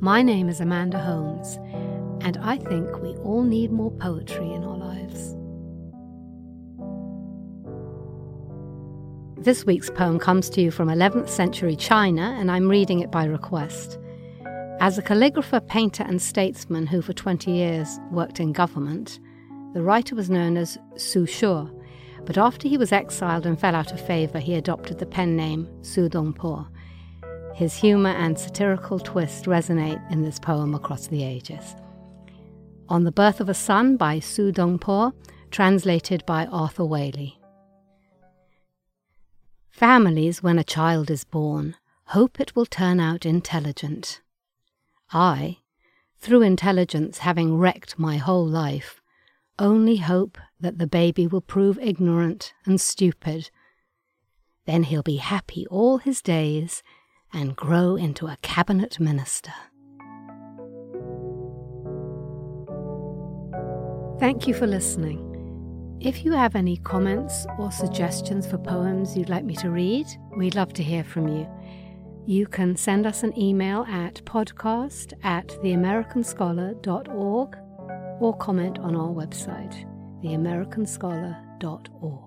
My name is Amanda Holmes, and I think we all need more poetry in our lives. This week's poem comes to you from 11th century China, and I'm reading it by request. As a calligrapher, painter, and statesman who for 20 years worked in government, the writer was known as Su Shi, but after he was exiled and fell out of favour, he adopted the pen name Su Dongpo. His humour and satirical twist resonate in this poem across the ages. On the Birth of a Son by Su Dongpo, translated by Arthur Waley. Families, when a child is born, hope it will turn out intelligent. I, through intelligence having wrecked my whole life, only hope that the baby will prove ignorant and stupid. Then he'll be happy all his days and grow into a cabinet minister. Thank you for listening. If you have any comments or suggestions for poems you'd like me to read, we'd love to hear from you. You can send us an email at podcast at theamericanscholar.org or comment on our website, theamericanscholar.org.